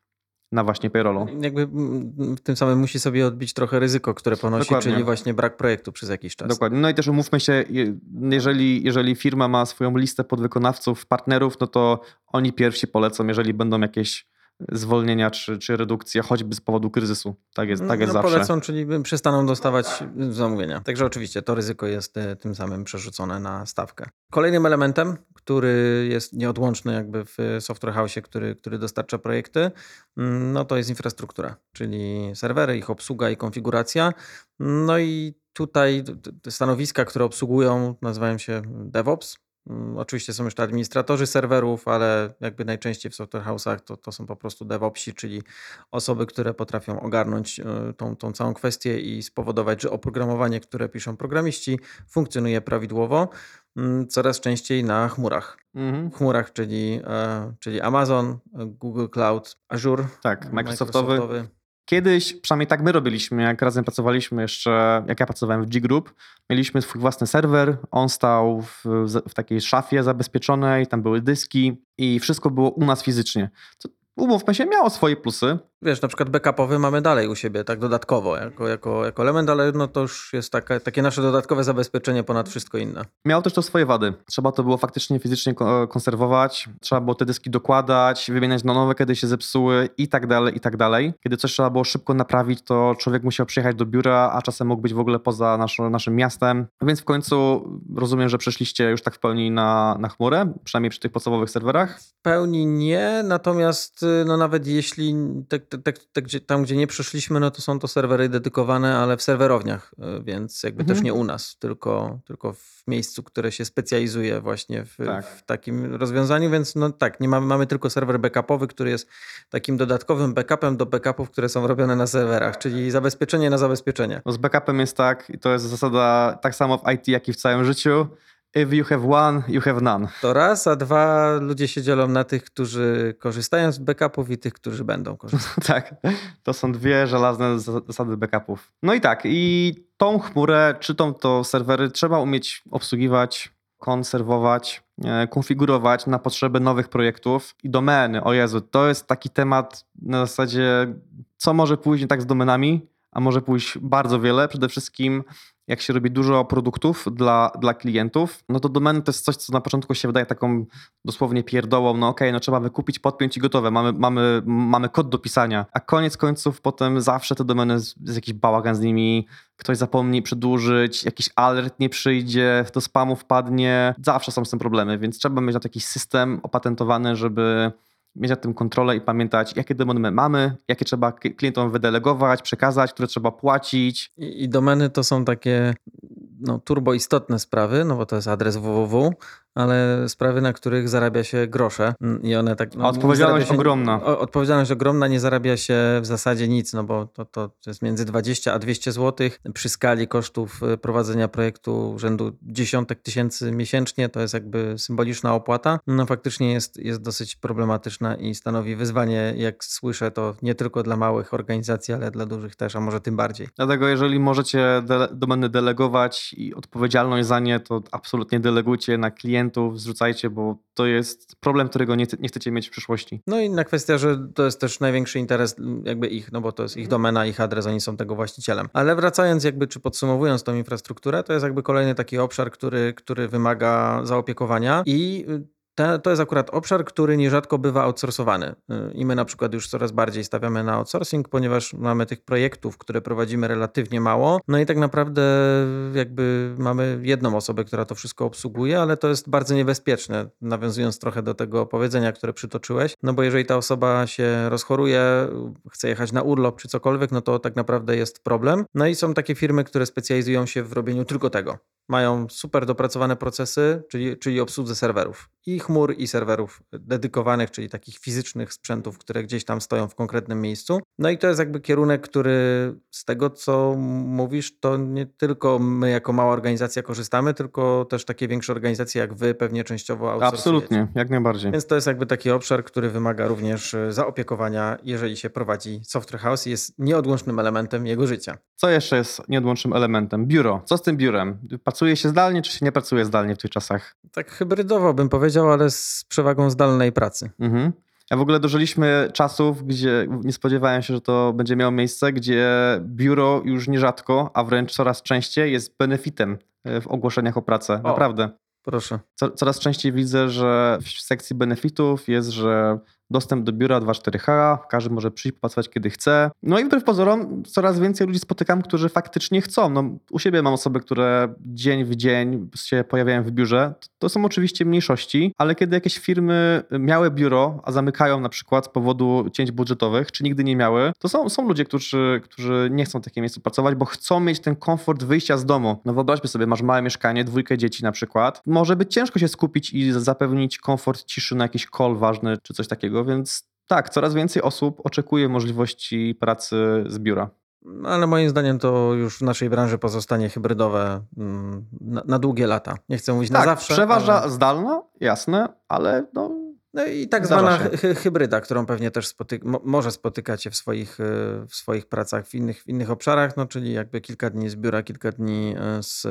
na właśnie payrollu. Jakby mm, tym samym musi sobie odbić trochę ryzyko, które ponosi, Dokładnie. czyli właśnie brak projektu przez jakiś czas. Dokładnie. No i też umówmy się, je- jeżeli, jeżeli firma ma swoją listę podwykonawców, partnerów, no to oni pierwsi polecą, jeżeli będą jakieś zwolnienia czy, czy redukcje, choćby z powodu kryzysu. Tak jest, tak jest no, zawsze. polecą, czyli przestaną dostawać zamówienia. Także oczywiście to ryzyko jest e, tym samym przerzucone na stawkę. Kolejnym elementem, który jest nieodłączny jakby w Software House, który, który dostarcza projekty, mm, no to jest infrastruktura, czyli serwery, ich obsługa i konfiguracja. No i tutaj stanowiska, które obsługują, nazywają się DevOps. Mm, Oczywiście są jeszcze administratorzy serwerów, ale jakby najczęściej w software house'ach to, to są po prostu DevOpsi, czyli osoby, które potrafią ogarnąć e, tą, tą całą kwestię i spowodować, że oprogramowanie, które piszą programiści, funkcjonuje prawidłowo, mm, coraz częściej na chmurach. Mhm. Chmurach, czyli, e, czyli Amazon, Google Cloud, Azure, Tak, Microsoftowy. Microsoftowy. Kiedyś, przynajmniej tak my robiliśmy, jak razem pracowaliśmy jeszcze, jak ja pracowałem w G Group, mieliśmy swój własny serwer, on stał w, w takiej szafie zabezpieczonej, tam były dyski i wszystko było u nas fizycznie. Co, umówmy się, miało swoje plusy, Wiesz, na przykład backupowy mamy dalej u siebie, tak dodatkowo, jako, jako, jako element, ale no to już jest taka, takie nasze dodatkowe zabezpieczenie ponad wszystko inne. Miało też to swoje wady. Trzeba to było faktycznie fizycznie ko- konserwować, trzeba było te dyski dokładać, wymieniać na nowe, kiedy się zepsuły i tak dalej, i tak dalej. Kiedy coś trzeba było szybko naprawić, to człowiek musiał przyjechać do biura, a czasem mógł być w ogóle poza naszą, naszym miastem. Więc w końcu rozumiem, że przeszliście już tak w pełni na, na chmurę, przynajmniej przy tych podstawowych serwerach. W pełni nie, natomiast y, no nawet jeśli te, tam, gdzie nie przeszliśmy, no to są to serwery dedykowane, ale w serwerowniach, y, więc jakby Mhm. też nie u nas, tylko, tylko w miejscu, które się specjalizuje właśnie w, Tak. w takim rozwiązaniu, więc no tak, nie mamy, mamy tylko serwer backupowy, który jest takim dodatkowym backupem do backupów, które są robione na serwerach, czyli zabezpieczenie na zabezpieczenie. No z backupem jest tak, i to jest zasada tak samo w IT, jak i w całym życiu. If you have one, you have none. To raz, a dwa ludzie się dzielą na tych, którzy korzystają z backupów i tych, którzy będą korzystać. Tak, to są dwie żelazne zas- zasady backupów. No i tak, i tą chmurę, czy tą to serwery trzeba umieć obsługiwać, konserwować, e, konfigurować na potrzeby nowych projektów i domeny. O Jezu, to jest taki temat na zasadzie, co może pójść nie tak z domenami, a może pójść bardzo wiele. Przede wszystkim jak się robi dużo produktów dla, dla klientów, no to domeny to jest coś, co na początku się wydaje taką dosłownie pierdołą, no okej, no trzeba wykupić, podpiąć i gotowe, mamy, mamy, mamy kod do pisania, a koniec końców potem zawsze te domeny, jest jakiś bałagan z nimi, ktoś zapomni przedłużyć, jakiś alert nie przyjdzie, do spamu wpadnie, zawsze są z tym problemy, więc trzeba mieć na to jakiś system opatentowany, żeby mieć nad tym kontrolę i pamiętać, jakie domeny my mamy, jakie trzeba klientom wydelegować, przekazać, które trzeba płacić. I, I domeny to są takie no, turbo istotne sprawy, no bo to jest adres www, ale sprawy, na których zarabia się grosze mm, i one tak... A odpowiedzialność się- ogromna. Odpowiedzialność ogromna, nie zarabia się w zasadzie nic, no bo to, to jest między 20 a 200 zł przy skali kosztów y, prowadzenia projektu rzędu dziesiątek tysięcy miesięcznie, to jest jakby symboliczna opłata. No faktycznie jest, jest dosyć problematyczna i stanowi wyzwanie, jak słyszę, to nie tylko dla małych organizacji, ale dla dużych też, a może tym bardziej. Dlatego jeżeli możecie dele, domeny delegować i odpowiedzialność za nie, to absolutnie delegujcie na klientów, zrzucajcie, bo to jest problem, którego nie, nie chcecie mieć w przyszłości. No i inna kwestia, że to jest też największy interes jakby ich, no bo to jest ich domena, ich adres, oni są tego właścicielem. Ale wracając jakby, czy podsumowując tą infrastrukturę, to jest jakby kolejny taki obszar, który, który wymaga zaopiekowania i te, to jest akurat obszar, który nierzadko bywa outsourcowany. Y, I my na przykład już coraz bardziej stawiamy na outsourcing, ponieważ mamy tych projektów, które prowadzimy relatywnie mało. No i tak naprawdę jakby mamy jedną osobę, która to wszystko obsługuje, ale to jest bardzo niebezpieczne, nawiązując trochę do tego powiedzenia, które przytoczyłeś. No bo jeżeli ta osoba się rozchoruje, chce jechać na urlop czy cokolwiek, no to tak naprawdę jest problem. No i są takie firmy, które specjalizują się w robieniu tylko tego. Mają super dopracowane procesy, czyli, czyli obsłudze serwerów. I chmur, i serwerów dedykowanych, czyli takich fizycznych sprzętów, które gdzieś tam stoją w konkretnym miejscu. No i to jest jakby kierunek, który z tego, co mówisz, to nie tylko my jako mała organizacja korzystamy, tylko też takie większe organizacje jak wy pewnie częściowo. Absolutnie, jak najbardziej. Więc to jest jakby taki obszar, który wymaga również e, zaopiekowania, jeżeli się prowadzi software house i jest nieodłącznym elementem jego życia. Co jeszcze jest nieodłącznym elementem? Biuro. Co z tym biurem? Pracuje się zdalnie, czy się nie pracuje zdalnie w tych czasach? Tak hybrydowo bym powiedział, ale z przewagą zdalnej pracy. Mhm. Ja w ogóle dożyliśmy czasów, gdzie nie spodziewałem się, że to będzie miało miejsce, gdzie biuro już nierzadko, a wręcz coraz częściej jest benefitem e, w ogłoszeniach o pracę. O. Naprawdę. Proszę. Co, coraz częściej widzę, że w sekcji benefitów jest, że dostęp do biura 2.4H, każdy może przyjść, popracować kiedy chce. No i wbrew pozorom coraz więcej ludzi spotykam, którzy faktycznie chcą. No, u siebie mam osoby, które dzień w dzień się pojawiają w biurze. To są oczywiście mniejszości, ale kiedy jakieś firmy miały biuro, a zamykają na przykład z powodu cięć budżetowych, czy nigdy nie miały, to są, są ludzie, którzy, którzy nie chcą w takim miejscu pracować, bo chcą mieć ten komfort wyjścia z domu. No wyobraźmy sobie, masz małe mieszkanie, dwójkę dzieci na przykład. Może być ciężko się skupić i zapewnić komfort ciszy na jakiś call ważny, czy coś takiego, więc tak, coraz więcej osób oczekuje możliwości pracy z biura. No, Ale moim zdaniem to już w naszej branży pozostanie hybrydowe mm, na, na długie lata. Nie chcę mówić na tak, zawsze. przeważa ale- zdalna, jasne, ale no, No i tak Zdarza zwana hybryda, którą pewnie też spoty- mo- może spotykacie w swoich, y, w swoich pracach w innych, w innych obszarach, no czyli jakby kilka dni z biura, kilka dni y, z y,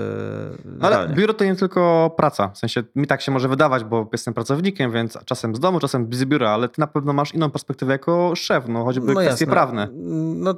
ale zdalnie. biuro to nie tylko praca. W sensie mi tak się może wydawać, bo jestem pracownikiem, więc czasem z domu, czasem z biura, ale ty na pewno masz inną perspektywę jako szef, no choćby kwestie jasne. prawne. No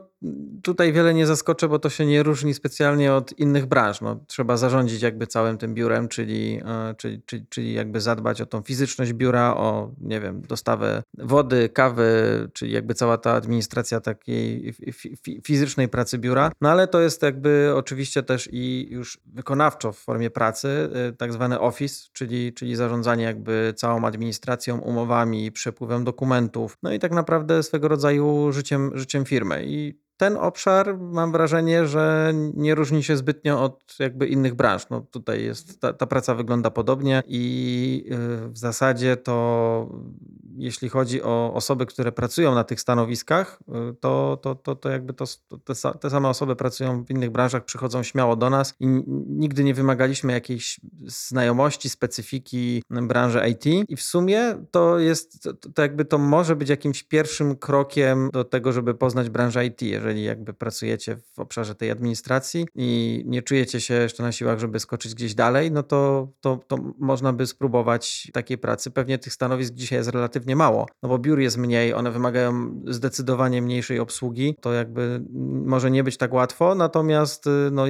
tutaj wiele nie zaskoczę, bo to się nie różni specjalnie od innych branż. No, trzeba zarządzić jakby całym tym biurem, czyli, e, czyli, czyli, czyli jakby zadbać o tą fizyczność biura, o nie wiem, dostawę wody, kawy, czyli jakby cała ta administracja takiej fi- fi- fizycznej pracy biura. No ale to jest jakby oczywiście też i już wykonawczo w formie pracy, e, tak zwany office, czyli, czyli zarządzanie jakby całą administracją, umowami, przepływem dokumentów, no i tak naprawdę swego rodzaju życiem, życiem firmy. I ten obszar mam wrażenie, że nie różni się zbytnio od jakby innych branż. No tutaj jest, ta, ta praca wygląda podobnie i y, w zasadzie to jeśli chodzi o osoby, które pracują na tych stanowiskach, y, to, to, to, to jakby to, te, te same osoby pracują w innych branżach, przychodzą śmiało do nas i nigdy nie wymagaliśmy jakiejś znajomości, specyfiki branży IT i w sumie to jest, to, to jakby to może być jakimś pierwszym krokiem do tego, żeby poznać branżę IT, jeżeli jakby pracujecie w obszarze tej administracji i nie czujecie się jeszcze na siłach, żeby skoczyć gdzieś dalej, no to, to, to można by spróbować takiej pracy. Pewnie tych stanowisk dzisiaj jest relatywnie mało, no bo biur jest mniej, one wymagają zdecydowanie mniejszej obsługi, to jakby może nie być tak łatwo, natomiast no,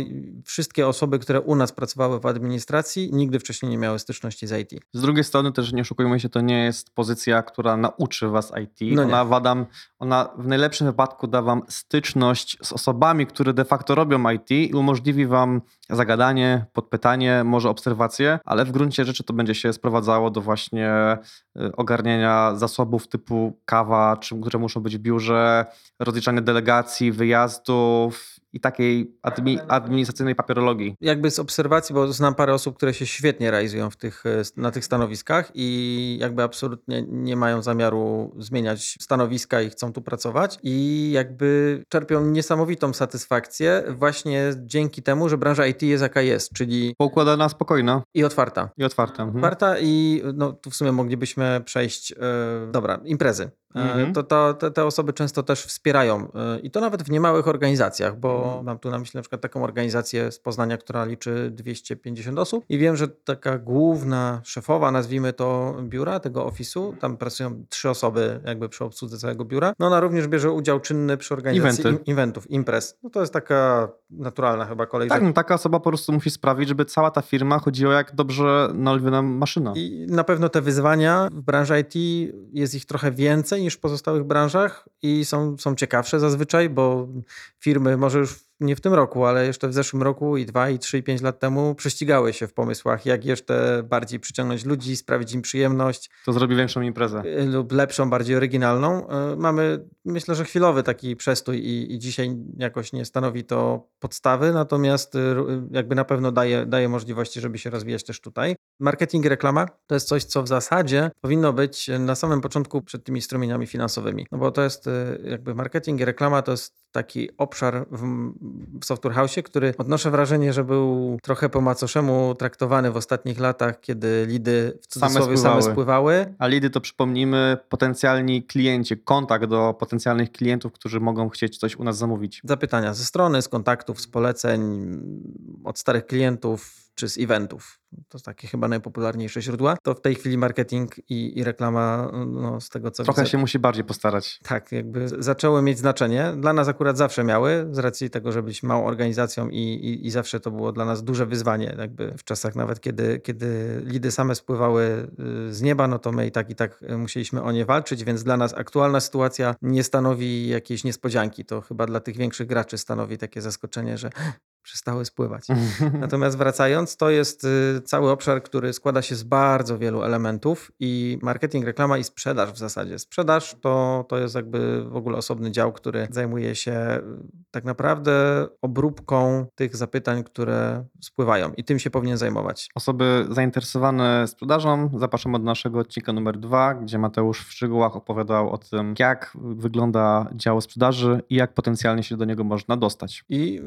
wszystkie osoby, które u nas pracowały w administracji, nigdy wcześniej nie miały styczności z IT. Z drugiej strony też nie oszukujmy się, to nie jest pozycja, która nauczy was IT. No ona, wadam, ona w najlepszym wypadku da wam styczność z osobami, które de facto robią IT i umożliwi wam zagadanie, podpytanie, może obserwacje, ale w gruncie rzeczy to będzie się sprowadzało do właśnie y, ogarniania zasobów typu kawa, czy, które muszą być w biurze, rozliczania delegacji, wyjazdów i takiej admi, administracyjnej papierologii. jakby z obserwacji, bo znam parę osób, które się świetnie realizują w tych, e, na tych stanowiskach i jakby absolutnie nie mają zamiaru zmieniać stanowiska i chcą tu pracować i jakby czerpią niesamowitą satysfakcję właśnie dzięki temu, że branża IT jest jaka jest, czyli Poukładana, spokojna i otwarta. i otwarta. Mhm. Otwarta i no, tu w sumie moglibyśmy przejść, e, dobra, imprezy. E, Mhm. To, to, te, te osoby często też wspierają e, i to nawet w niemałych organizacjach, bo Mhm. mam tu na myśli na przykład taką organizację z Poznania, która liczy 250 osób i wiem, że taka główna szefowa, nazwijmy to biura, tego ofisu, tam pracują trzy osoby jakby przy obsłudze całego biura, no ona również bierze udział czynny przy organizacji Eventy. eventów, imprez. No to jest taka naturalna chyba kolej. Tak, no, taka osoba po prostu musi sprawić, żeby cała ta firma chodziła jak dobrze naoliwiona maszyna. I na pewno te wyzwania w branży IT jest ich trochę więcej niż w pozostałych branżach i są, są ciekawsze zazwyczaj, bo firmy może już nie w tym roku, ale jeszcze w zeszłym roku i dwa, i trzy, i pięć lat temu prześcigały się w pomysłach, jak jeszcze bardziej przyciągnąć ludzi, sprawić im przyjemność To zrobi większą imprezę. y, lub lepszą, bardziej oryginalną. Y, Mamy, myślę, że chwilowy taki przestój i, i dzisiaj jakoś nie stanowi to podstawy, natomiast y, jakby na pewno daje, daje możliwości, żeby się rozwijać też tutaj. Marketing i reklama to jest coś, co w zasadzie powinno być na samym początku przed tymi strumieniami finansowymi. No bo to jest jakby marketing i reklama to jest taki obszar w, w Software House, który odnoszę wrażenie, że był trochę po macoszemu traktowany w ostatnich latach, kiedy lidy w Same cudzysłowie same spływały. spływały. A lidy to przypomnijmy potencjalni klienci, kontakt do potencjalnych klientów, którzy mogą chcieć coś u nas zamówić. Zapytania ze strony, z kontaktów, z poleceń, od starych klientów, czy z eventów. To takie chyba najpopularniejsze źródła. To w tej chwili marketing i, i reklama, no, z tego co Trochę widzę, się musi bardziej postarać. tak, jakby zaczęły mieć znaczenie. Dla nas akurat zawsze miały, z racji tego, że byliśmy małą organizacją i, i, i zawsze to było dla nas duże wyzwanie. Jakby w czasach nawet, kiedy, kiedy lidy same spływały y, z nieba, no to my i tak i tak y, musieliśmy o nie walczyć, więc dla nas aktualna sytuacja nie stanowi jakiejś niespodzianki. To chyba dla tych większych graczy stanowi takie zaskoczenie, że przestały spływać. Natomiast wracając, to jest y, cały obszar, który składa się z bardzo wielu elementów i marketing, reklama i sprzedaż w zasadzie. Sprzedaż to, to jest jakby w ogóle osobny dział, który zajmuje się y, tak naprawdę obróbką tych zapytań, które spływają i tym się powinien zajmować. Osoby zainteresowane sprzedażą zapraszam od naszego odcinka numer dwa, gdzie Mateusz w szczegółach opowiadał o tym, jak wygląda dział sprzedaży i jak potencjalnie się do niego można dostać. I y,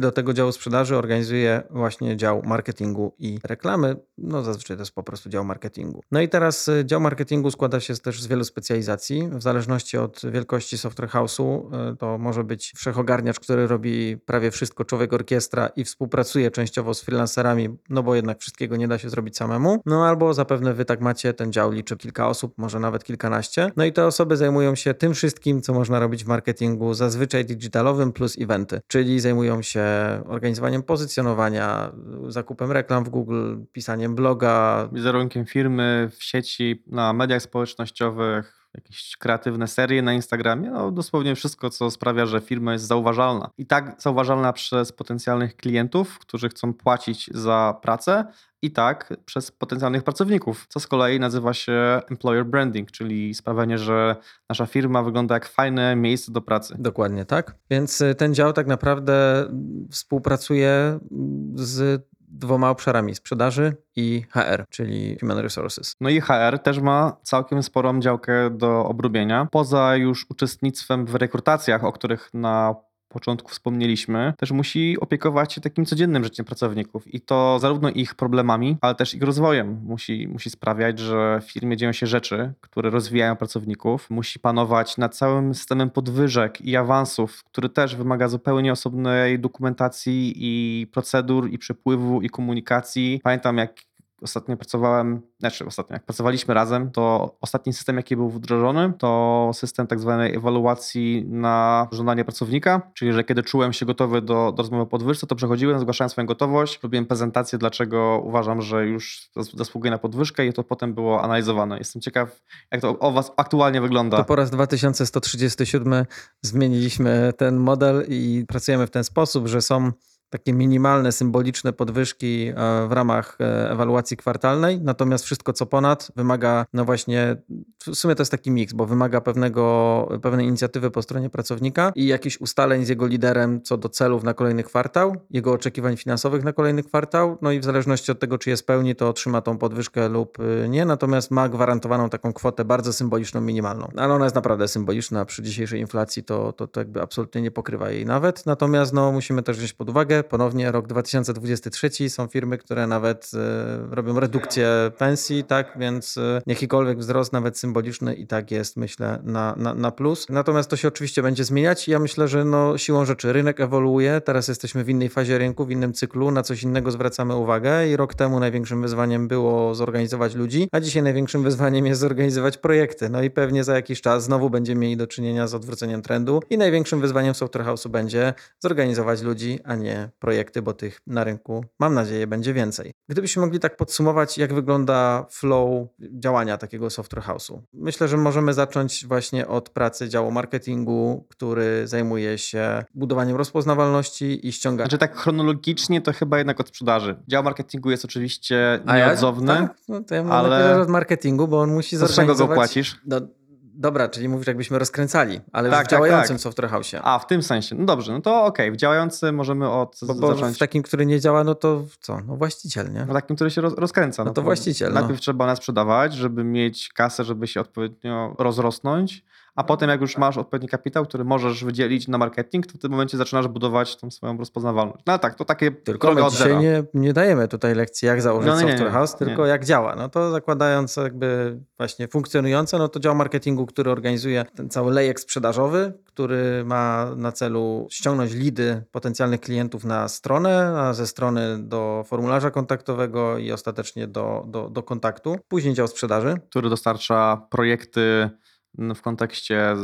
do tego działu sprzedaży organizuje właśnie dział marketingu i reklamy. No zazwyczaj to jest po prostu dział marketingu. No i teraz y, dział marketingu składa się też z wielu specjalizacji. W zależności od wielkości software house'u y, to może być wszechogarniacz, który robi prawie wszystko, człowiek orkiestra i współpracuje częściowo z freelancerami, no bo jednak wszystkiego nie da się zrobić samemu. No albo zapewne wy tak macie, ten dział liczy kilka osób, może nawet kilkanaście. No i te osoby zajmują się tym wszystkim, co można robić w marketingu, zazwyczaj digitalowym plus eventy, czyli zajmują się organizowaniem pozycjonowania, zakupem reklam w Google, pisaniem bloga, Wizerunkiem firmy w sieci, na mediach społecznościowych, jakieś kreatywne serie na Instagramie, no dosłownie wszystko, co sprawia, że firma jest zauważalna. I tak zauważalna przez potencjalnych klientów, którzy chcą płacić za pracę, i tak przez potencjalnych pracowników, co z kolei nazywa się employer branding, czyli sprawianie, że nasza firma wygląda jak fajne miejsce do pracy. Dokładnie tak. Więc y, ten dział tak naprawdę mm, współpracuje mm, z dwoma obszarami sprzedaży i HR, czyli Human Resources. No i HR też ma całkiem sporą działkę do obrobienia. Poza już uczestnictwem w rekrutacjach, o których na początku wspomnieliśmy, też musi opiekować się takim codziennym życiem pracowników i to zarówno ich problemami, ale też ich rozwojem. Musi, musi sprawiać, że w firmie dzieją się rzeczy, które rozwijają pracowników. Musi panować nad całym systemem podwyżek i awansów, który też wymaga zupełnie osobnej dokumentacji i procedur i przepływu i komunikacji. Pamiętam jak ostatnio pracowałem, znaczy ostatnio, jak pracowaliśmy razem, to ostatni system, jaki był wdrożony, to system tak zwanej ewaluacji na żądanie pracownika, czyli że kiedy czułem się gotowy do, do rozmowy o podwyżce, to przechodziłem, zgłaszałem swoją gotowość, robiłem prezentację, dlaczego uważam, że już zas- zasługuję na podwyżkę i to potem było analizowane. Jestem ciekaw, jak to o was aktualnie wygląda. To po raz 2137 zmieniliśmy ten model i pracujemy w ten sposób, że są takie minimalne, symboliczne podwyżki e, w ramach e, ewaluacji kwartalnej, natomiast wszystko co ponad wymaga, no właśnie, w sumie to jest taki miks, bo wymaga pewnego, pewnej inicjatywy po stronie pracownika i jakichś ustaleń z jego liderem co do celów na kolejny kwartał, jego oczekiwań finansowych na kolejny kwartał, no i w zależności od tego, czy je spełni, to otrzyma tą podwyżkę lub y, nie, natomiast ma gwarantowaną taką kwotę bardzo symboliczną, minimalną. Ale ona jest naprawdę symboliczna, przy dzisiejszej inflacji to, to, to jakby absolutnie nie pokrywa jej nawet, natomiast no, musimy też wziąć pod uwagę, ponownie rok 2023, są firmy, które nawet y, robią redukcję pensji, tak, więc y, jakikolwiek wzrost, nawet symboliczny i tak jest, myślę, na, na, na plus. Natomiast to się oczywiście będzie zmieniać. Ja myślę, że no, siłą rzeczy rynek ewoluuje, teraz jesteśmy w innej fazie rynku, w innym cyklu, na coś innego zwracamy uwagę. I rok temu największym wyzwaniem było zorganizować ludzi, a dzisiaj największym wyzwaniem jest zorganizować projekty. No i pewnie za jakiś czas znowu będziemy mieli do czynienia z odwróceniem trendu. I największym wyzwaniem Software House'u będzie zorganizować ludzi, a nie projekty, bo tych na rynku, mam nadzieję, będzie więcej. Gdybyśmy mogli tak podsumować, jak wygląda flow działania takiego Software House'u. Myślę, że możemy zacząć właśnie od pracy działu marketingu, który zajmuje się budowaniem rozpoznawalności i ściąganiem. Znaczy tak chronologicznie to chyba jednak od sprzedaży. Dział marketingu jest oczywiście A ja- nieodzowny. Tak? No to ja mówię ale- od marketingu, bo on musi To z czego zorganizować... go płacisz? No, dobra, czyli mówisz, jakbyśmy rozkręcali, ale Tak, w tak, działającym tak. Software House'ie. A, w tym sensie. No dobrze, no to okej. W działający możemy od Bo, bo zacząć... w takim, który nie działa, no to co? No właściciel, nie? W takim, który się roz, rozkręca. No to właściciel, no. Najpierw trzeba nas sprzedawać, żeby mieć kasę, żeby się odpowiednio rozrosnąć, A potem jak już masz odpowiedni kapitał, który możesz wydzielić na marketing, to w tym momencie zaczynasz budować tą swoją rozpoznawalność. No tak, to takie Tylko my dzisiaj nie, nie dajemy tutaj lekcji, jak założyć No nie, software nie. house, tylko jak działa. No to zakładając jakby właśnie funkcjonujące, no to dział marketingu, który organizuje ten cały lejek sprzedażowy, który ma na celu ściągnąć lidy potencjalnych klientów na stronę, a ze strony do formularza kontaktowego i ostatecznie do, do, do kontaktu. Później dział sprzedaży. który dostarcza projekty w kontekście,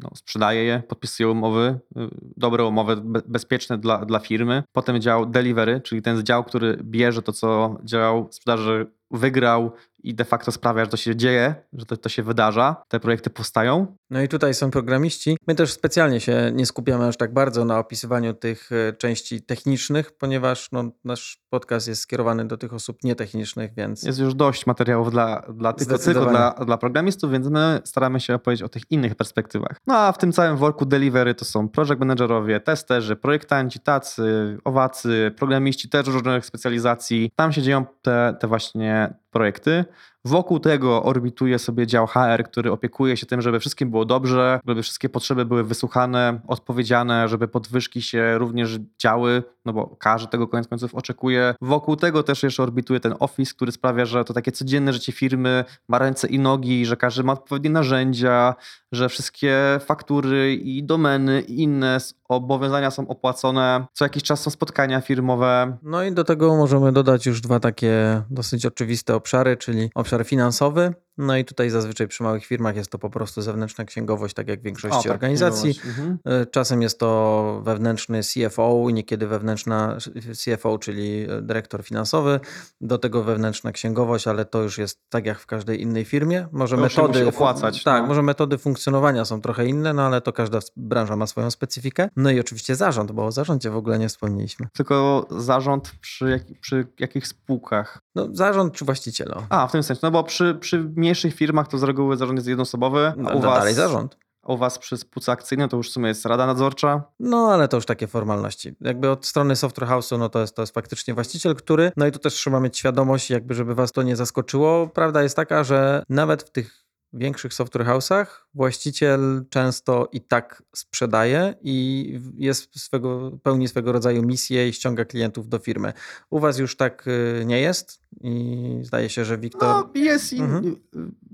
no, sprzedaje je, podpisuje umowy, y, dobre umowy, be- bezpieczne dla, dla firmy. Potem dział delivery, czyli ten dział, który bierze to, co dział sprzedaży wygrał i de facto sprawia, że to się dzieje, że to, to się wydarza, te projekty powstają. No i tutaj są programiści. My też specjalnie się nie skupiamy aż tak bardzo na opisywaniu tych e, części technicznych, ponieważ no, nasz podcast jest skierowany do tych osób nietechnicznych, więc Jest już dość materiałów dla, dla tylko, tylko dla, dla programistów, więc my staramy się opowiedzieć o tych innych perspektywach. No a w tym całym worku delivery to są project managerowie, testerzy, projektanci, tacy, owacy, programiści też różnych specjalizacji. Tam się dzieją te, te właśnie projekty. Wokół tego orbituje sobie dział HR, który opiekuje się tym, żeby wszystkim było dobrze, żeby wszystkie potrzeby były wysłuchane, odpowiedziane, żeby podwyżki się również działy, no bo każdy tego koniec końców oczekuje. Wokół tego też jeszcze orbituje ten office, który sprawia, że to takie codzienne życie firmy ma ręce i nogi, że każdy ma odpowiednie narzędzia, że wszystkie faktury i domeny i inne obowiązania są opłacone. Co jakiś czas są spotkania firmowe, No i do tego możemy dodać już dwa takie dosyć oczywiste obszary, czyli obszar finansowy. No i tutaj zazwyczaj przy małych firmach jest to po prostu zewnętrzna księgowość, tak jak w większości O, tak, organizacji. Mhm. E, Czasem jest to wewnętrzny CFO, niekiedy wewnętrzna CFO, czyli dyrektor finansowy, do tego wewnętrzna księgowość, ale to już jest tak jak w każdej innej firmie. Może To metody. opłacać, Tak, no. może metody funkcjonowania są trochę inne, no ale to każda branża ma swoją specyfikę. No i oczywiście zarząd, bo o zarządzie w ogóle nie wspomnieliśmy. Tylko zarząd przy, jak, przy jakich spółkach? No, zarząd czy właściciele? o. A, w tym sensie, no bo przy, przy mniejszych firmach to z reguły zarząd jest jednoosobowy, a No, u was, dalej zarząd. a u was przy spółce akcyjnej to już w sumie jest rada nadzorcza. No, ale to już takie formalności. Jakby od strony software house'u, no to jest, to jest faktycznie właściciel, który, no i tu też trzeba mieć świadomość, jakby żeby was to nie zaskoczyło. Prawda jest taka, że nawet w tych większych software house'ach właściciel często i tak sprzedaje i jest swego, pełni swego rodzaju misję i ściąga klientów do firmy. U was już tak y, nie jest i zdaje się, że Wiktor... No jest Mhm.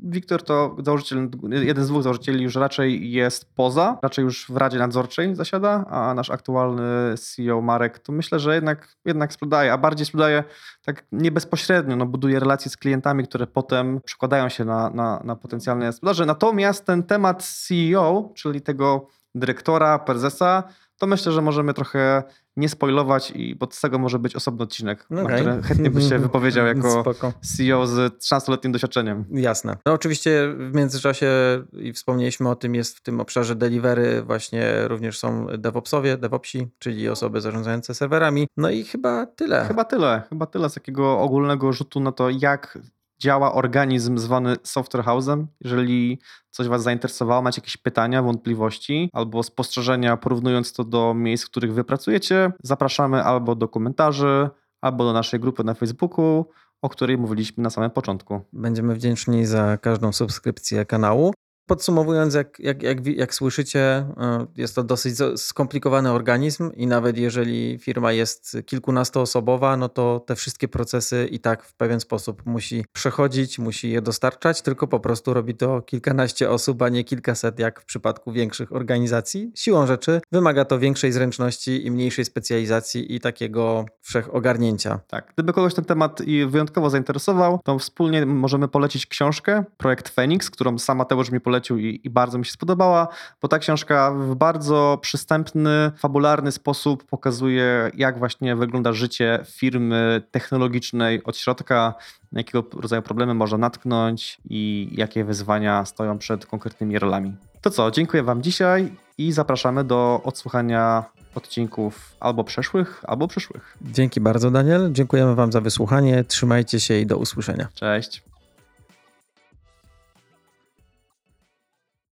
Wiktor to założyciel, jeden z dwóch założycieli już raczej jest poza, raczej już w Radzie Nadzorczej zasiada, a nasz aktualny CEO Marek to myślę, że jednak, jednak sprzedaje, a bardziej sprzedaje tak nie bezpośrednio, no buduje relacje z klientami, które potem przekładają się na, na, na potencjalne sprzedaże. Natomiast ten temat CEO, czyli tego dyrektora, prezesa, to myślę, że możemy trochę nie spoilować, i, bo z tego może być osobny odcinek, na Okej. który chętnie byś się wypowiedział jako Spoko. CEO z 13-letnim doświadczeniem. Jasne. No oczywiście w międzyczasie i wspomnieliśmy o tym, jest w tym obszarze delivery właśnie również są DevOpsowie, DevOpsi, czyli osoby zarządzające serwerami. No i chyba tyle. Chyba tyle, chyba tyle z takiego ogólnego rzutu na to, jak działa organizm zwany software house'em. Jeżeli coś Was zainteresowało, macie jakieś pytania, wątpliwości albo spostrzeżenia, porównując to do miejsc, w których Wy pracujecie, zapraszamy albo do komentarzy, albo do naszej grupy na Facebooku, o której mówiliśmy na samym początku. Będziemy wdzięczni za każdą subskrypcję kanału. Podsumowując, jak, jak, jak, jak słyszycie, y, jest to dosyć skomplikowany organizm i nawet jeżeli firma jest kilkunastoosobowa, no to te wszystkie procesy i tak w pewien sposób musi przechodzić, musi je dostarczać, tylko po prostu robi to kilkanaście osób, a nie kilkaset, jak w przypadku większych organizacji. Siłą rzeczy wymaga to większej zręczności i mniejszej specjalizacji i takiego wszechogarnięcia. Tak, gdyby kogoś ten temat wyjątkowo zainteresował, to wspólnie możemy polecić książkę, projekt Phoenix, którą sam Mateusz mi polecił i, i bardzo mi się spodobała, bo ta książka w bardzo przystępny, fabularny sposób pokazuje, jak właśnie wygląda życie firmy technologicznej od środka, jakiego rodzaju problemy można natknąć i jakie wyzwania stoją przed konkretnymi rolami. To co, dziękuję Wam dzisiaj i zapraszamy do odsłuchania odcinków albo przeszłych, albo przyszłych. Dzięki bardzo, Daniel. Dziękujemy Wam za wysłuchanie. Trzymajcie się i do usłyszenia. Cześć.